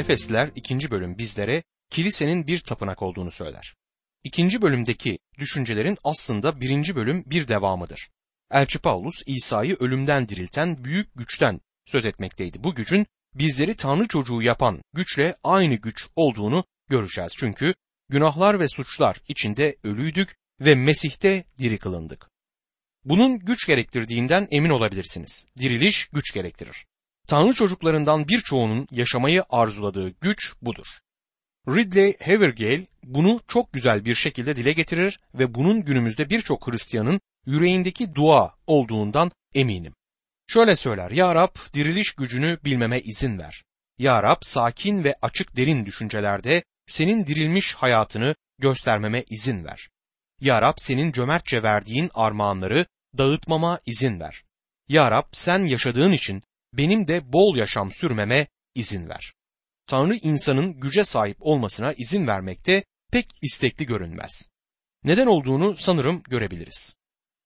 Efesliler 2. bölüm bizlere kilisenin bir tapınak olduğunu söyler. İkinci bölümdeki düşüncelerin aslında birinci bölüm bir devamıdır. Elçi Paulus İsa'yı ölümden dirilten büyük güçten söz etmekteydi. Bu gücün bizleri Tanrı çocuğu yapan güçle aynı güç olduğunu göreceğiz. Çünkü günahlar ve suçlar içinde ölüydük ve Mesih'te diri kılındık. Bunun güç gerektirdiğinden emin olabilirsiniz. Diriliş güç gerektirir. Tanrı çocuklarından birçoğunun yaşamayı arzuladığı güç budur. Ridley Havergal bunu çok güzel bir şekilde dile getirir ve bunun günümüzde birçok Hristiyanın yüreğindeki dua olduğundan eminim. Şöyle söyler, Ya Rab diriliş gücünü bilmeme izin ver. Ya Rab sakin ve açık derin düşüncelerde senin dirilmiş hayatını göstermeme izin ver. Ya Rab senin cömertçe verdiğin armağanları dağıtmama izin ver. Ya Rab sen yaşadığın için benim de bol yaşam sürmeme izin ver. Tanrı insanın güce sahip olmasına izin vermekte pek istekli görünmez. Neden olduğunu sanırım görebiliriz.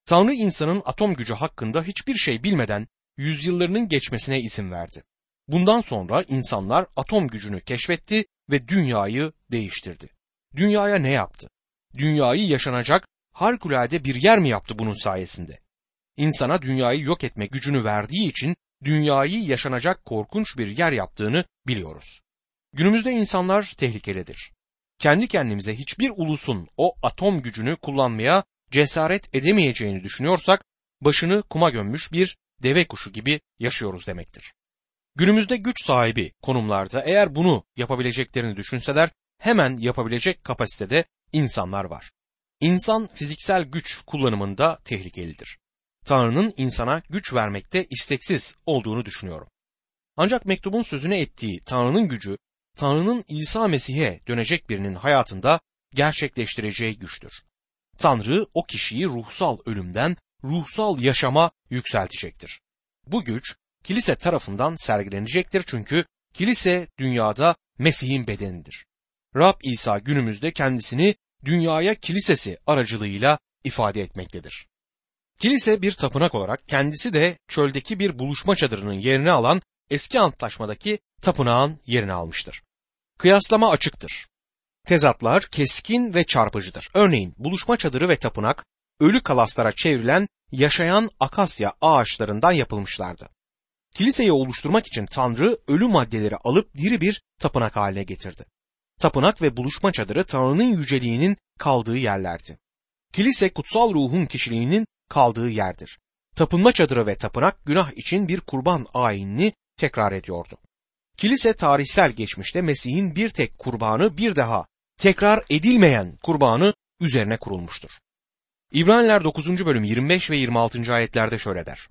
Tanrı insanın atom gücü hakkında hiçbir şey bilmeden yüzyıllarının geçmesine izin verdi. Bundan sonra insanlar atom gücünü keşfetti ve dünyayı değiştirdi. Dünyaya ne yaptı? Dünyayı yaşanacak harikulade bir yer mi yaptı bunun sayesinde? İnsana dünyayı yok etme gücünü verdiği için dünyayı yaşanacak korkunç bir yer yaptığını biliyoruz. Günümüzde insanlar tehlikelidir. Kendi kendimize hiçbir ulusun o atom gücünü kullanmaya cesaret edemeyeceğini düşünüyorsak başını kuma gömmüş bir deve kuşu gibi yaşıyoruz demektir. Günümüzde güç sahibi konumlarda eğer bunu yapabileceklerini düşünseler hemen yapabilecek kapasitede insanlar var. İnsan fiziksel güç kullanımında tehlikelidir. Tanrı'nın insana güç vermekte isteksiz olduğunu düşünüyorum. Ancak mektubun sözüne ettiği Tanrı'nın gücü, Tanrı'nın İsa Mesih'e dönecek birinin hayatında gerçekleştireceği güçtür. Tanrı o kişiyi ruhsal ölümden ruhsal yaşama yükseltecektir. Bu güç kilise tarafından sergilenecektir çünkü kilise dünyada Mesih'in bedenidir. Rab İsa günümüzde kendisini dünyaya kilisesi aracılığıyla ifade etmektedir. Kilise bir tapınak olarak kendisi de çöldeki bir buluşma çadırının yerini alan eski antlaşmadaki tapınağın yerini almıştır. Kıyaslama açıktır. Tezatlar keskin ve çarpıcıdır. Örneğin buluşma çadırı ve tapınak ölü kalaslara çevrilen yaşayan akasya ağaçlarından yapılmışlardı. Kiliseyi oluşturmak için Tanrı ölü maddeleri alıp diri bir tapınak haline getirdi. Tapınak ve buluşma çadırı Tanrı'nın yüceliğinin kaldığı yerlerdi. Kilise kutsal ruhun kişiliğinin kaldığı yerdir. Tapınma çadırı ve tapınak günah için bir kurban ayinini tekrar ediyordu. Kilise tarihsel geçmişte Mesih'in bir tek kurbanı bir daha tekrar edilmeyen kurbanı üzerine kurulmuştur. İbraniler 9. bölüm 25 ve 26. ayetlerde şöyle der.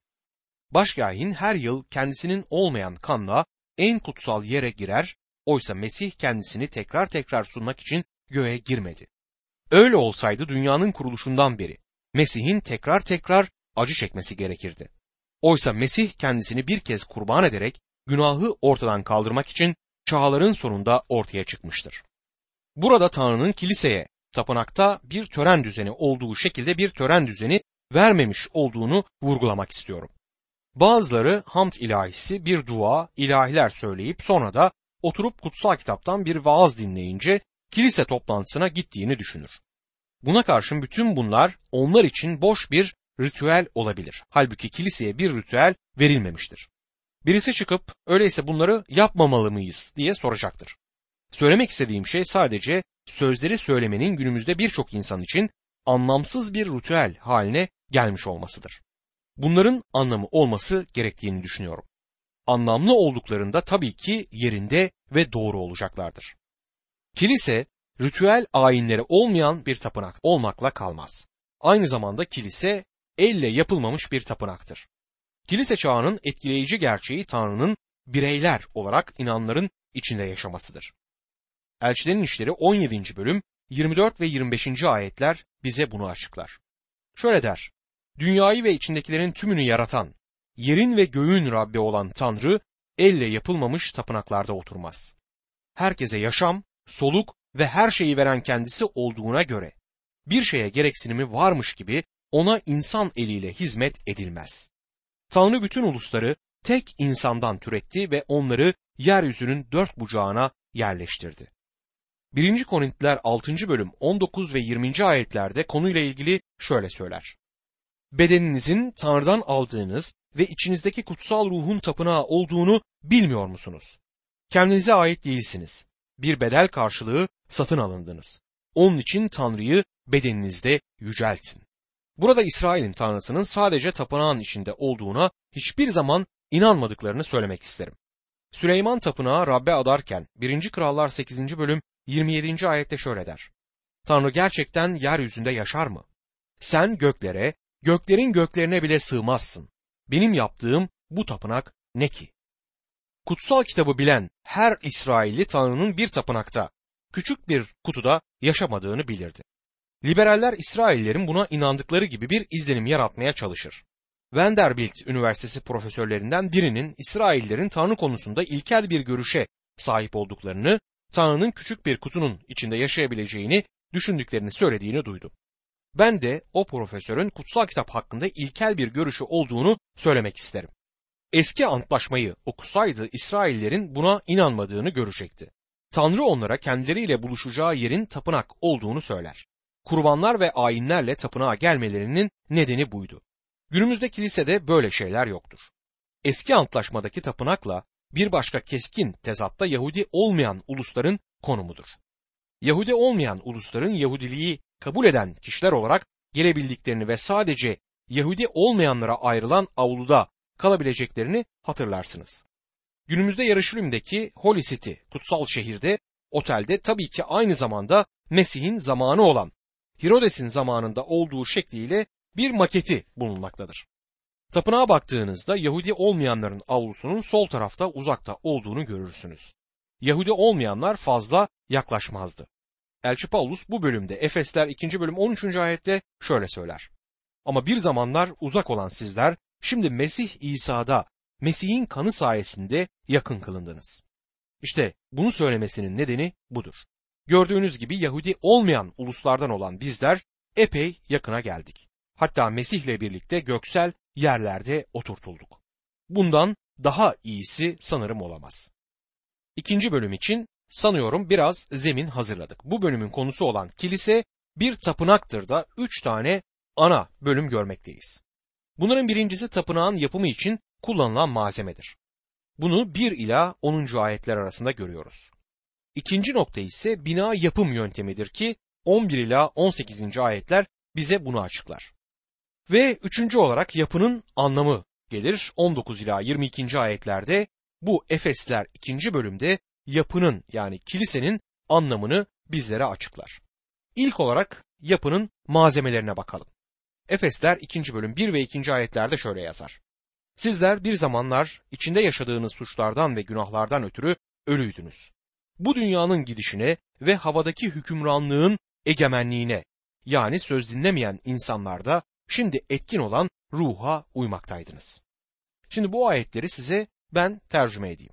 Başkahin her yıl kendisinin olmayan kanla en kutsal yere girer, oysa Mesih kendisini tekrar tekrar sunmak için göğe girmedi. Öyle olsaydı dünyanın kuruluşundan beri Mesih'in tekrar tekrar acı çekmesi gerekirdi. Oysa Mesih kendisini bir kez kurban ederek günahı ortadan kaldırmak için çağların sonunda ortaya çıkmıştır. Burada Tanrı'nın kiliseye tapınakta bir tören düzeni olduğu şekilde bir tören düzeni vermemiş olduğunu vurgulamak istiyorum. Bazıları hamd ilahisi bir dua, ilahiler söyleyip sonra da oturup kutsal kitaptan bir vaaz dinleyince kilise toplantısına gittiğini düşünür. Buna karşın bütün bunlar onlar için boş bir ritüel olabilir. Halbuki kiliseye bir ritüel verilmemiştir. Birisi çıkıp öyleyse bunları yapmamalı mıyız diye soracaktır. Söylemek istediğim şey sadece sözleri söylemenin günümüzde birçok insan için anlamsız bir ritüel haline gelmiş olmasıdır. Bunların anlamı olması gerektiğini düşünüyorum. Anlamlı olduklarında tabii ki yerinde ve doğru olacaklardır. Kilise ritüel ayinleri olmayan bir tapınak olmakla kalmaz. Aynı zamanda kilise elle yapılmamış bir tapınaktır. Kilise çağının etkileyici gerçeği Tanrı'nın bireyler olarak inanların içinde yaşamasıdır. Elçilerin İşleri 17. bölüm 24 ve 25. ayetler bize bunu açıklar. Şöyle der, Dünyayı ve içindekilerin tümünü yaratan, yerin ve göğün Rabbi olan Tanrı, elle yapılmamış tapınaklarda oturmaz. Herkese yaşam, soluk ve her şeyi veren kendisi olduğuna göre, bir şeye gereksinimi varmış gibi ona insan eliyle hizmet edilmez. Tanrı bütün ulusları tek insandan türetti ve onları yeryüzünün dört bucağına yerleştirdi. 1. Korintiler 6. bölüm 19 ve 20. ayetlerde konuyla ilgili şöyle söyler. Bedeninizin Tanrı'dan aldığınız ve içinizdeki kutsal ruhun tapınağı olduğunu bilmiyor musunuz? Kendinize ait değilsiniz. Bir bedel karşılığı satın alındınız. Onun için Tanrı'yı bedeninizde yüceltin. Burada İsrail'in Tanrısının sadece tapınağın içinde olduğuna hiçbir zaman inanmadıklarını söylemek isterim. Süleyman tapınağı Rabbe adarken 1. Krallar 8. bölüm 27. ayette şöyle der. Tanrı gerçekten yeryüzünde yaşar mı? Sen göklere, göklerin göklerine bile sığmazsın. Benim yaptığım bu tapınak ne ki? Kutsal kitabı bilen her İsrailli Tanrı'nın bir tapınakta, küçük bir kutuda yaşamadığını bilirdi. Liberaller İsraillerin buna inandıkları gibi bir izlenim yaratmaya çalışır. Vanderbilt Üniversitesi profesörlerinden birinin İsraillerin Tanrı konusunda ilkel bir görüşe sahip olduklarını, Tanrı'nın küçük bir kutunun içinde yaşayabileceğini düşündüklerini söylediğini duydum. Ben de o profesörün kutsal kitap hakkında ilkel bir görüşü olduğunu söylemek isterim. Eski antlaşmayı okusaydı İsraillerin buna inanmadığını görecekti. Tanrı onlara kendileriyle buluşacağı yerin tapınak olduğunu söyler. Kurbanlar ve ayinlerle tapınağa gelmelerinin nedeni buydu. Günümüzde kilisede böyle şeyler yoktur. Eski antlaşmadaki tapınakla bir başka keskin tezatta Yahudi olmayan ulusların konumudur. Yahudi olmayan ulusların Yahudiliği kabul eden kişiler olarak gelebildiklerini ve sadece Yahudi olmayanlara ayrılan avluda kalabileceklerini hatırlarsınız. Günümüzde Yarışilim'deki Holy City, kutsal şehirde, otelde tabii ki aynı zamanda Mesih'in zamanı olan Hirodes'in zamanında olduğu şekliyle bir maketi bulunmaktadır. Tapınağa baktığınızda Yahudi olmayanların avlusunun sol tarafta uzakta olduğunu görürsünüz. Yahudi olmayanlar fazla yaklaşmazdı. Elçi Paulus bu bölümde Efesler 2. bölüm 13. ayette şöyle söyler. Ama bir zamanlar uzak olan sizler şimdi Mesih İsa'da Mesih'in kanı sayesinde yakın kılındınız. İşte bunu söylemesinin nedeni budur. Gördüğünüz gibi Yahudi olmayan uluslardan olan bizler epey yakına geldik. Hatta Mesih'le birlikte göksel yerlerde oturtulduk. Bundan daha iyisi sanırım olamaz. İkinci bölüm için sanıyorum biraz zemin hazırladık. Bu bölümün konusu olan kilise bir tapınaktır da üç tane ana bölüm görmekteyiz. Bunların birincisi tapınağın yapımı için kullanılan malzemedir. Bunu 1 ila 10. ayetler arasında görüyoruz. İkinci nokta ise bina yapım yöntemidir ki 11 ila 18. ayetler bize bunu açıklar. Ve üçüncü olarak yapının anlamı gelir 19 ila 22. ayetlerde bu Efesler 2. bölümde yapının yani kilisenin anlamını bizlere açıklar. İlk olarak yapının malzemelerine bakalım. Efesler 2. bölüm 1 ve 2. ayetlerde şöyle yazar. Sizler bir zamanlar içinde yaşadığınız suçlardan ve günahlardan ötürü ölüydünüz. Bu dünyanın gidişine ve havadaki hükümranlığın egemenliğine yani söz dinlemeyen insanlarda şimdi etkin olan ruha uymaktaydınız. Şimdi bu ayetleri size ben tercüme edeyim.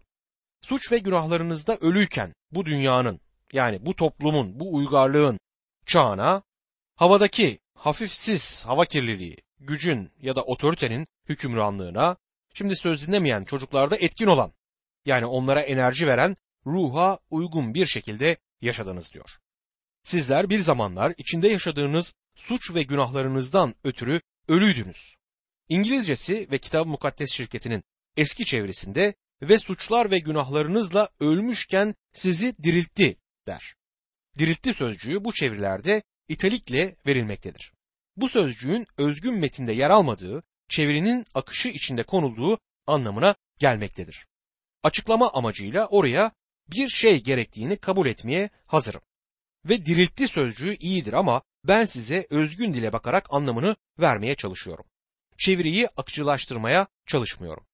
Suç ve günahlarınızda ölüyken bu dünyanın yani bu toplumun, bu uygarlığın çağına havadaki hafifsiz hava kirliliği, gücün ya da otoritenin hükümranlığına, şimdi söz dinlemeyen çocuklarda etkin olan, yani onlara enerji veren ruha uygun bir şekilde yaşadınız diyor. Sizler bir zamanlar içinde yaşadığınız suç ve günahlarınızdan ötürü ölüydünüz. İngilizcesi ve Kitab Mukaddes şirketinin eski çevresinde ve suçlar ve günahlarınızla ölmüşken sizi diriltti der. Diriltti sözcüğü bu çevirilerde italikle verilmektedir. Bu sözcüğün özgün metinde yer almadığı, çevirinin akışı içinde konulduğu anlamına gelmektedir. Açıklama amacıyla oraya bir şey gerektiğini kabul etmeye hazırım. Ve diriltti sözcüğü iyidir ama ben size özgün dile bakarak anlamını vermeye çalışıyorum. Çeviriyi akıcılaştırmaya çalışmıyorum.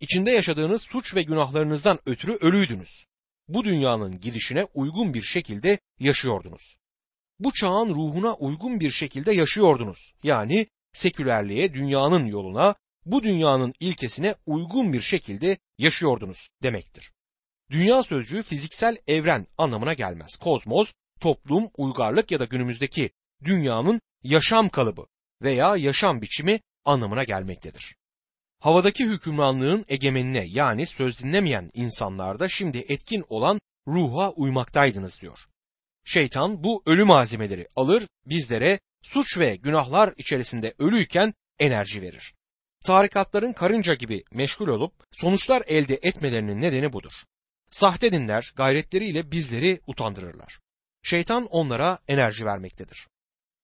İçinde yaşadığınız suç ve günahlarınızdan ötürü ölüydünüz. Bu dünyanın gidişine uygun bir şekilde yaşıyordunuz. Bu çağın ruhuna uygun bir şekilde yaşıyordunuz. Yani sekülerliğe, dünyanın yoluna, bu dünyanın ilkesine uygun bir şekilde yaşıyordunuz demektir. Dünya sözcüğü fiziksel evren anlamına gelmez. Kozmos, toplum, uygarlık ya da günümüzdeki dünyanın yaşam kalıbı veya yaşam biçimi anlamına gelmektedir. Havadaki hükümranlığın egemenine yani söz dinlemeyen insanlarda şimdi etkin olan ruha uymaktaydınız diyor. Şeytan bu ölü malzemeleri alır bizlere suç ve günahlar içerisinde ölüyken enerji verir. Tarikatların karınca gibi meşgul olup sonuçlar elde etmelerinin nedeni budur. Sahte dinler gayretleriyle bizleri utandırırlar. Şeytan onlara enerji vermektedir.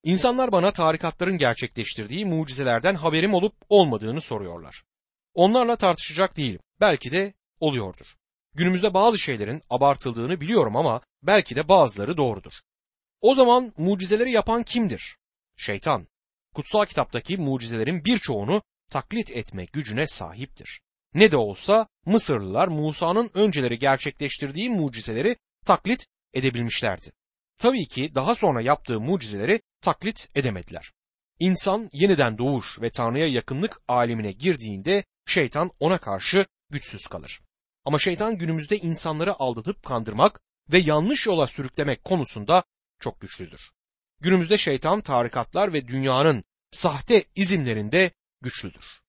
İnsanlar bana tarikatların gerçekleştirdiği mucizelerden haberim olup olmadığını soruyorlar. Onlarla tartışacak değilim. Belki de oluyordur. Günümüzde bazı şeylerin abartıldığını biliyorum ama belki de bazıları doğrudur. O zaman mucizeleri yapan kimdir? Şeytan. Kutsal kitaptaki mucizelerin birçoğunu taklit etme gücüne sahiptir. Ne de olsa Mısırlılar Musa'nın önceleri gerçekleştirdiği mucizeleri taklit edebilmişlerdi. Tabii ki daha sonra yaptığı mucizeleri taklit edemediler. İnsan yeniden doğuş ve Tanrı'ya yakınlık alemine girdiğinde şeytan ona karşı güçsüz kalır. Ama şeytan günümüzde insanları aldatıp kandırmak ve yanlış yola sürüklemek konusunda çok güçlüdür. Günümüzde şeytan tarikatlar ve dünyanın sahte izimlerinde güçlüdür.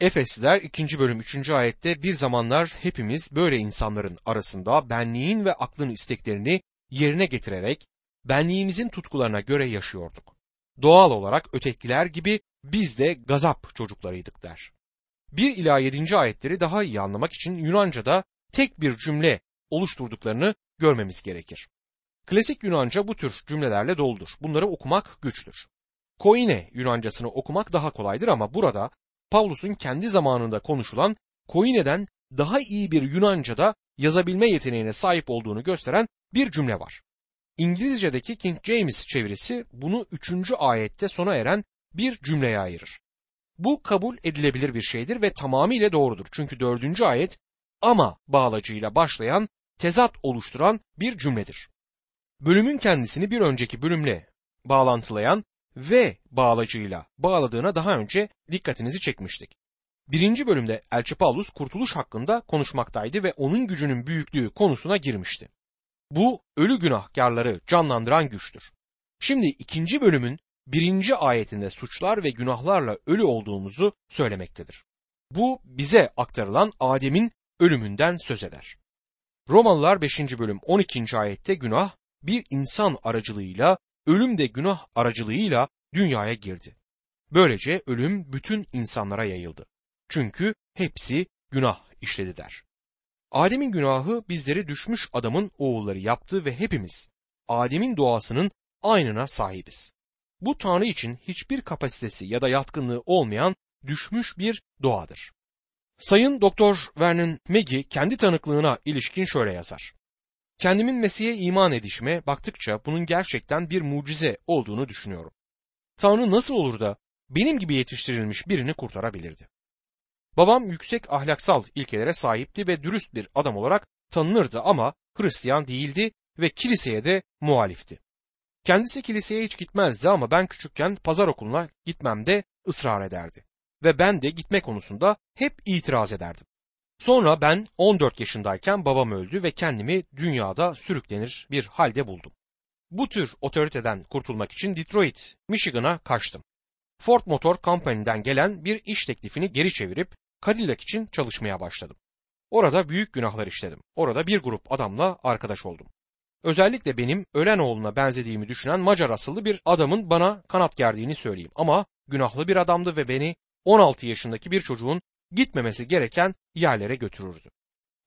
Efesliler 2. bölüm 3. ayette bir zamanlar hepimiz böyle insanların arasında benliğin ve aklın isteklerini yerine getirerek benliğimizin tutkularına göre yaşıyorduk. Doğal olarak ötekiler gibi biz de gazap çocuklarıydık der. 1 ila 7. ayetleri daha iyi anlamak için Yunanca'da tek bir cümle oluşturduklarını görmemiz gerekir. Klasik Yunanca bu tür cümlelerle doludur. Bunları okumak güçtür. Koine Yunancasını okumak daha kolaydır ama burada Pavlus'un kendi zamanında konuşulan Koine'den daha iyi bir Yunanca'da yazabilme yeteneğine sahip olduğunu gösteren bir cümle var. İngilizce'deki King James çevirisi bunu üçüncü ayette sona eren bir cümleye ayırır. Bu kabul edilebilir bir şeydir ve tamamıyla doğrudur. Çünkü dördüncü ayet ama bağlacıyla başlayan tezat oluşturan bir cümledir. Bölümün kendisini bir önceki bölümle bağlantılayan ve bağlacıyla bağladığına daha önce dikkatinizi çekmiştik. Birinci bölümde Elçi Paulus kurtuluş hakkında konuşmaktaydı ve onun gücünün büyüklüğü konusuna girmişti. Bu ölü günahkarları canlandıran güçtür. Şimdi ikinci bölümün birinci ayetinde suçlar ve günahlarla ölü olduğumuzu söylemektedir. Bu bize aktarılan Adem'in ölümünden söz eder. Romalılar 5. bölüm 12. ayette günah bir insan aracılığıyla, ölüm de günah aracılığıyla dünyaya girdi. Böylece ölüm bütün insanlara yayıldı. Çünkü hepsi günah işledi der. Adem'in günahı bizleri düşmüş adamın oğulları yaptı ve hepimiz Adem'in doğasının aynına sahibiz. Bu Tanrı için hiçbir kapasitesi ya da yatkınlığı olmayan düşmüş bir doğadır. Sayın Doktor Vernon Maggie kendi tanıklığına ilişkin şöyle yazar. Kendimin Mesih'e iman edişime baktıkça bunun gerçekten bir mucize olduğunu düşünüyorum. Tanrı nasıl olur da benim gibi yetiştirilmiş birini kurtarabilirdi? Babam yüksek ahlaksal ilkelere sahipti ve dürüst bir adam olarak tanınırdı ama Hristiyan değildi ve kiliseye de muhalifti. Kendisi kiliseye hiç gitmezdi ama ben küçükken pazar okuluna gitmemde ısrar ederdi. Ve ben de gitme konusunda hep itiraz ederdim. Sonra ben 14 yaşındayken babam öldü ve kendimi dünyada sürüklenir bir halde buldum. Bu tür otoriteden kurtulmak için Detroit, Michigan'a kaçtım. Ford Motor Company'den gelen bir iş teklifini geri çevirip Cadillac için çalışmaya başladım. Orada büyük günahlar işledim. Orada bir grup adamla arkadaş oldum. Özellikle benim ölen oğluna benzediğimi düşünen Macar asıllı bir adamın bana kanat gerdiğini söyleyeyim. Ama günahlı bir adamdı ve beni 16 yaşındaki bir çocuğun gitmemesi gereken yerlere götürürdü.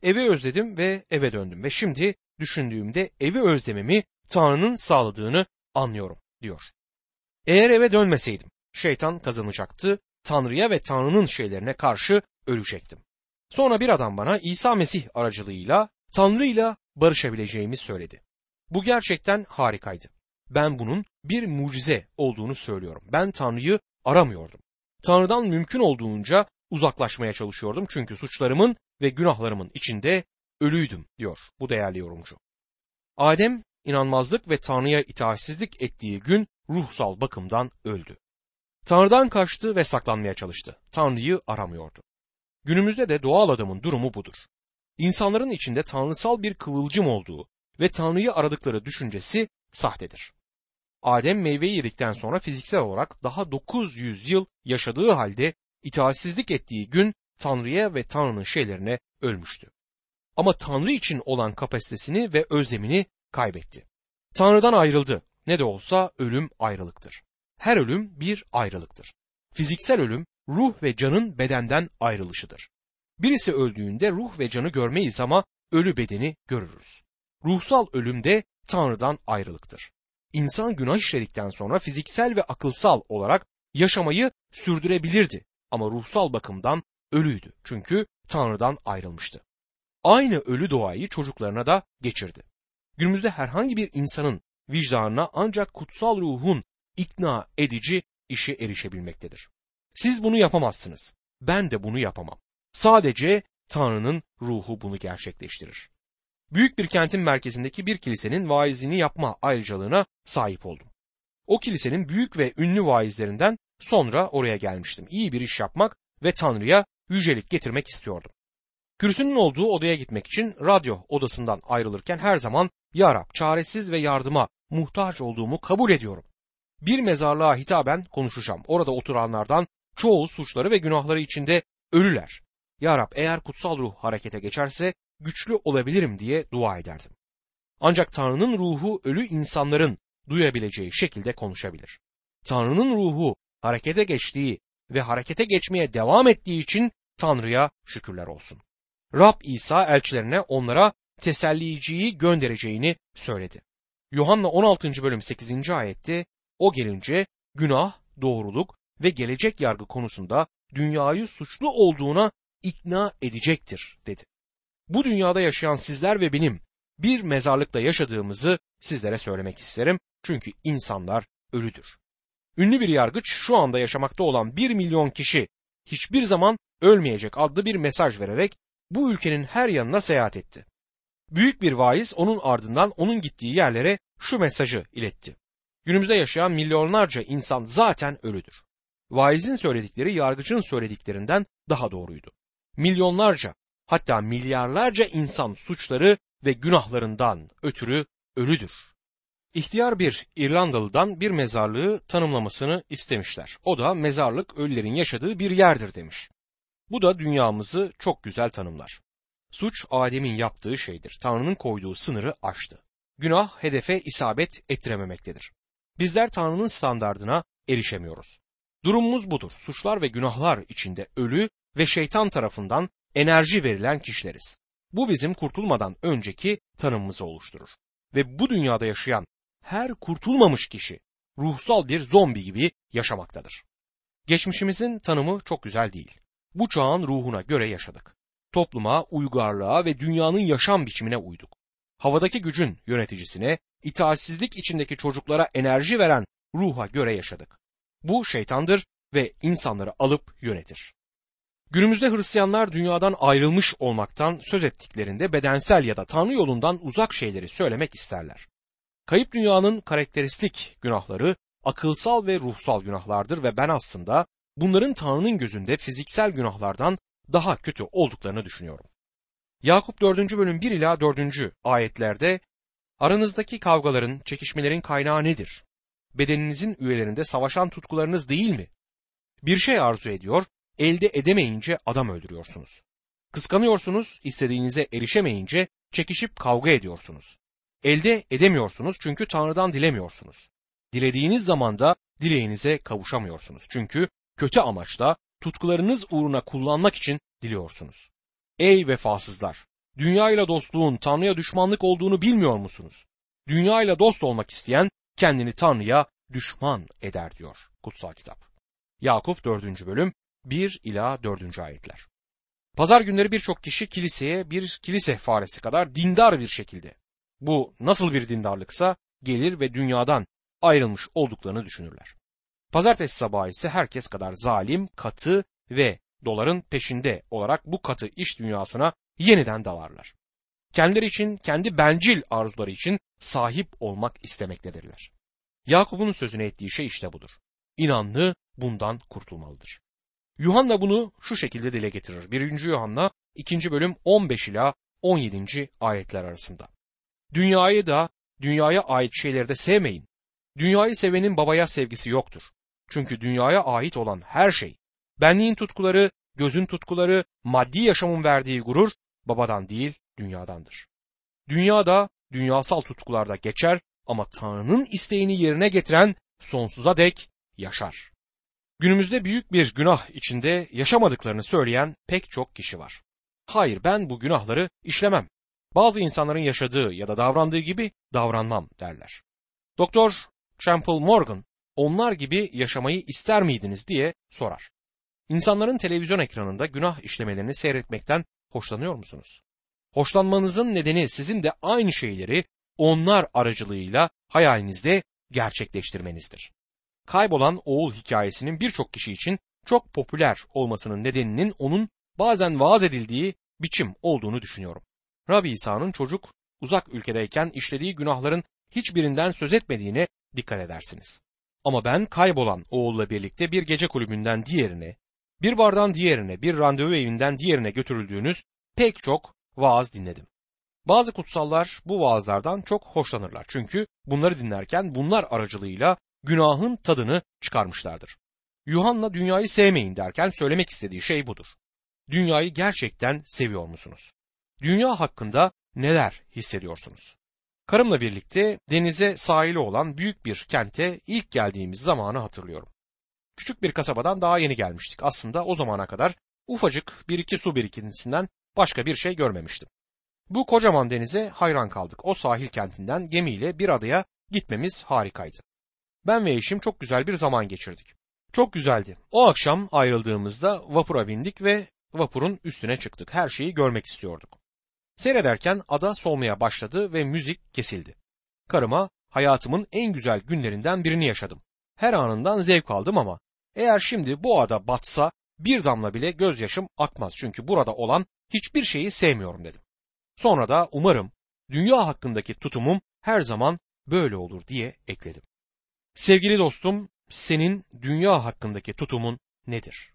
Evi özledim ve eve döndüm ve şimdi düşündüğümde evi özlememi Tanrı'nın sağladığını anlıyorum diyor. Eğer eve dönmeseydim şeytan kazanacaktı, Tanrı'ya ve Tanrı'nın şeylerine karşı ölecektim. Sonra bir adam bana İsa Mesih aracılığıyla Tanrı'yla barışabileceğimi söyledi. Bu gerçekten harikaydı. Ben bunun bir mucize olduğunu söylüyorum. Ben Tanrı'yı aramıyordum. Tanrı'dan mümkün olduğunca uzaklaşmaya çalışıyordum çünkü suçlarımın ve günahlarımın içinde ölüydüm diyor bu değerli yorumcu. Adem inanmazlık ve Tanrı'ya itaatsizlik ettiği gün ruhsal bakımdan öldü. Tanrı'dan kaçtı ve saklanmaya çalıştı. Tanrı'yı aramıyordu. Günümüzde de doğal adamın durumu budur. İnsanların içinde tanrısal bir kıvılcım olduğu ve Tanrı'yı aradıkları düşüncesi sahtedir. Adem meyveyi yedikten sonra fiziksel olarak daha 900 yıl yaşadığı halde itaatsizlik ettiği gün Tanrı'ya ve Tanrı'nın şeylerine ölmüştü. Ama Tanrı için olan kapasitesini ve özlemini kaybetti. Tanrı'dan ayrıldı. Ne de olsa ölüm ayrılıktır. Her ölüm bir ayrılıktır. Fiziksel ölüm ruh ve canın bedenden ayrılışıdır. Birisi öldüğünde ruh ve canı görmeyiz ama ölü bedeni görürüz. Ruhsal ölüm de Tanrı'dan ayrılıktır. İnsan günah işledikten sonra fiziksel ve akılsal olarak yaşamayı sürdürebilirdi ama ruhsal bakımdan ölüydü çünkü Tanrı'dan ayrılmıştı. Aynı ölü doğayı çocuklarına da geçirdi. Günümüzde herhangi bir insanın vicdanına ancak kutsal ruhun ikna edici işi erişebilmektedir. Siz bunu yapamazsınız. Ben de bunu yapamam. Sadece Tanrı'nın ruhu bunu gerçekleştirir. Büyük bir kentin merkezindeki bir kilisenin vaizini yapma ayrıcalığına sahip oldum. O kilisenin büyük ve ünlü vaizlerinden sonra oraya gelmiştim. İyi bir iş yapmak ve Tanrı'ya yücelik getirmek istiyordum. Kürsünün olduğu odaya gitmek için radyo odasından ayrılırken her zaman Ya Rab çaresiz ve yardıma muhtaç olduğumu kabul ediyorum. Bir mezarlığa hitaben konuşacağım. Orada oturanlardan çoğu suçları ve günahları içinde ölüler. Ya Rab eğer kutsal ruh harekete geçerse güçlü olabilirim diye dua ederdim. Ancak Tanrı'nın ruhu ölü insanların duyabileceği şekilde konuşabilir. Tanrı'nın ruhu harekete geçtiği ve harekete geçmeye devam ettiği için Tanrı'ya şükürler olsun. Rab İsa elçilerine onlara teselliyiciyi göndereceğini söyledi. Yuhanna 16. bölüm 8. ayette o gelince günah, doğruluk ve gelecek yargı konusunda dünyayı suçlu olduğuna ikna edecektir dedi. Bu dünyada yaşayan sizler ve benim bir mezarlıkta yaşadığımızı sizlere söylemek isterim çünkü insanlar ölüdür. Ünlü bir yargıç şu anda yaşamakta olan bir milyon kişi hiçbir zaman ölmeyecek adlı bir mesaj vererek bu ülkenin her yanına seyahat etti. Büyük bir vaiz onun ardından onun gittiği yerlere şu mesajı iletti. Günümüzde yaşayan milyonlarca insan zaten ölüdür. Vaizin söyledikleri yargıcın söylediklerinden daha doğruydu. Milyonlarca hatta milyarlarca insan suçları ve günahlarından ötürü ölüdür. İhtiyar bir İrlandalı'dan bir mezarlığı tanımlamasını istemişler. O da mezarlık ölülerin yaşadığı bir yerdir demiş. Bu da dünyamızı çok güzel tanımlar. Suç Adem'in yaptığı şeydir. Tanrı'nın koyduğu sınırı aştı. Günah hedefe isabet ettirememektedir. Bizler Tanrı'nın standardına erişemiyoruz. Durumumuz budur. Suçlar ve günahlar içinde ölü ve şeytan tarafından enerji verilen kişileriz. Bu bizim kurtulmadan önceki tanımımızı oluşturur. Ve bu dünyada yaşayan her kurtulmamış kişi ruhsal bir zombi gibi yaşamaktadır. Geçmişimizin tanımı çok güzel değil. Bu çağın ruhuna göre yaşadık. Topluma, uygarlığa ve dünyanın yaşam biçimine uyduk. Havadaki gücün yöneticisine, itaatsizlik içindeki çocuklara enerji veren ruha göre yaşadık. Bu şeytandır ve insanları alıp yönetir. Günümüzde Hristiyanlar dünyadan ayrılmış olmaktan söz ettiklerinde bedensel ya da Tanrı yolundan uzak şeyleri söylemek isterler. Kayıp dünyanın karakteristik günahları akılsal ve ruhsal günahlardır ve ben aslında bunların Tanrı'nın gözünde fiziksel günahlardan daha kötü olduklarını düşünüyorum. Yakup 4. bölüm 1 ila 4. ayetlerde aranızdaki kavgaların, çekişmelerin kaynağı nedir? Bedeninizin üyelerinde savaşan tutkularınız değil mi? Bir şey arzu ediyor, elde edemeyince adam öldürüyorsunuz. Kıskanıyorsunuz, istediğinize erişemeyince çekişip kavga ediyorsunuz. Elde edemiyorsunuz çünkü Tanrı'dan dilemiyorsunuz. Dilediğiniz zaman da dileğinize kavuşamıyorsunuz. Çünkü kötü amaçla tutkularınız uğruna kullanmak için diliyorsunuz. Ey vefasızlar! Dünya ile dostluğun Tanrı'ya düşmanlık olduğunu bilmiyor musunuz? Dünya ile dost olmak isteyen kendini Tanrı'ya düşman eder diyor kutsal kitap. Yakup 4. bölüm 1 ila 4. ayetler. Pazar günleri birçok kişi kiliseye bir kilise faresi kadar dindar bir şekilde. Bu nasıl bir dindarlıksa gelir ve dünyadan ayrılmış olduklarını düşünürler. Pazartesi sabahı ise herkes kadar zalim, katı ve doların peşinde olarak bu katı iş dünyasına yeniden dalarlar. Kendileri için, kendi bencil arzuları için sahip olmak istemektedirler. Yakup'un sözüne ettiği şey işte budur. İnanlı bundan kurtulmalıdır. Yuhanna bunu şu şekilde dile getirir. 1. Yuhanna 2. bölüm 15 ila 17. ayetler arasında. Dünyayı da dünyaya ait şeyleri de sevmeyin. Dünyayı sevenin babaya sevgisi yoktur. Çünkü dünyaya ait olan her şey Benliğin tutkuları, gözün tutkuları, maddi yaşamın verdiği gurur babadan değil dünyadandır. Dünyada, dünyasal tutkularda geçer ama Tanrı'nın isteğini yerine getiren sonsuza dek yaşar. Günümüzde büyük bir günah içinde yaşamadıklarını söyleyen pek çok kişi var. Hayır ben bu günahları işlemem. Bazı insanların yaşadığı ya da davrandığı gibi davranmam derler. Doktor Champel Morgan onlar gibi yaşamayı ister miydiniz diye sorar. İnsanların televizyon ekranında günah işlemelerini seyretmekten hoşlanıyor musunuz? Hoşlanmanızın nedeni sizin de aynı şeyleri onlar aracılığıyla hayalinizde gerçekleştirmenizdir. Kaybolan oğul hikayesinin birçok kişi için çok popüler olmasının nedeninin onun bazen vaaz edildiği biçim olduğunu düşünüyorum. Rabbi İsa'nın çocuk uzak ülkedeyken işlediği günahların hiçbirinden söz etmediğine dikkat edersiniz. Ama ben kaybolan oğulla birlikte bir gece kulübünden diğerine, bir bardan diğerine, bir randevu evinden diğerine götürüldüğünüz pek çok vaaz dinledim. Bazı kutsallar bu vaazlardan çok hoşlanırlar. Çünkü bunları dinlerken bunlar aracılığıyla günahın tadını çıkarmışlardır. Yuhanna dünyayı sevmeyin derken söylemek istediği şey budur. Dünyayı gerçekten seviyor musunuz? Dünya hakkında neler hissediyorsunuz? Karımla birlikte denize sahili olan büyük bir kente ilk geldiğimiz zamanı hatırlıyorum. Küçük bir kasabadan daha yeni gelmiştik. Aslında o zamana kadar ufacık bir iki su birikintisinden başka bir şey görmemiştim. Bu kocaman denize hayran kaldık. O sahil kentinden gemiyle bir adaya gitmemiz harikaydı. Ben ve eşim çok güzel bir zaman geçirdik. Çok güzeldi. O akşam ayrıldığımızda vapura bindik ve vapurun üstüne çıktık. Her şeyi görmek istiyorduk. Seyrederken ada solmaya başladı ve müzik kesildi. Karıma hayatımın en güzel günlerinden birini yaşadım. Her anından zevk aldım ama eğer şimdi bu ada batsa bir damla bile gözyaşım akmaz çünkü burada olan hiçbir şeyi sevmiyorum dedim. Sonra da umarım dünya hakkındaki tutumum her zaman böyle olur diye ekledim. Sevgili dostum, senin dünya hakkındaki tutumun nedir?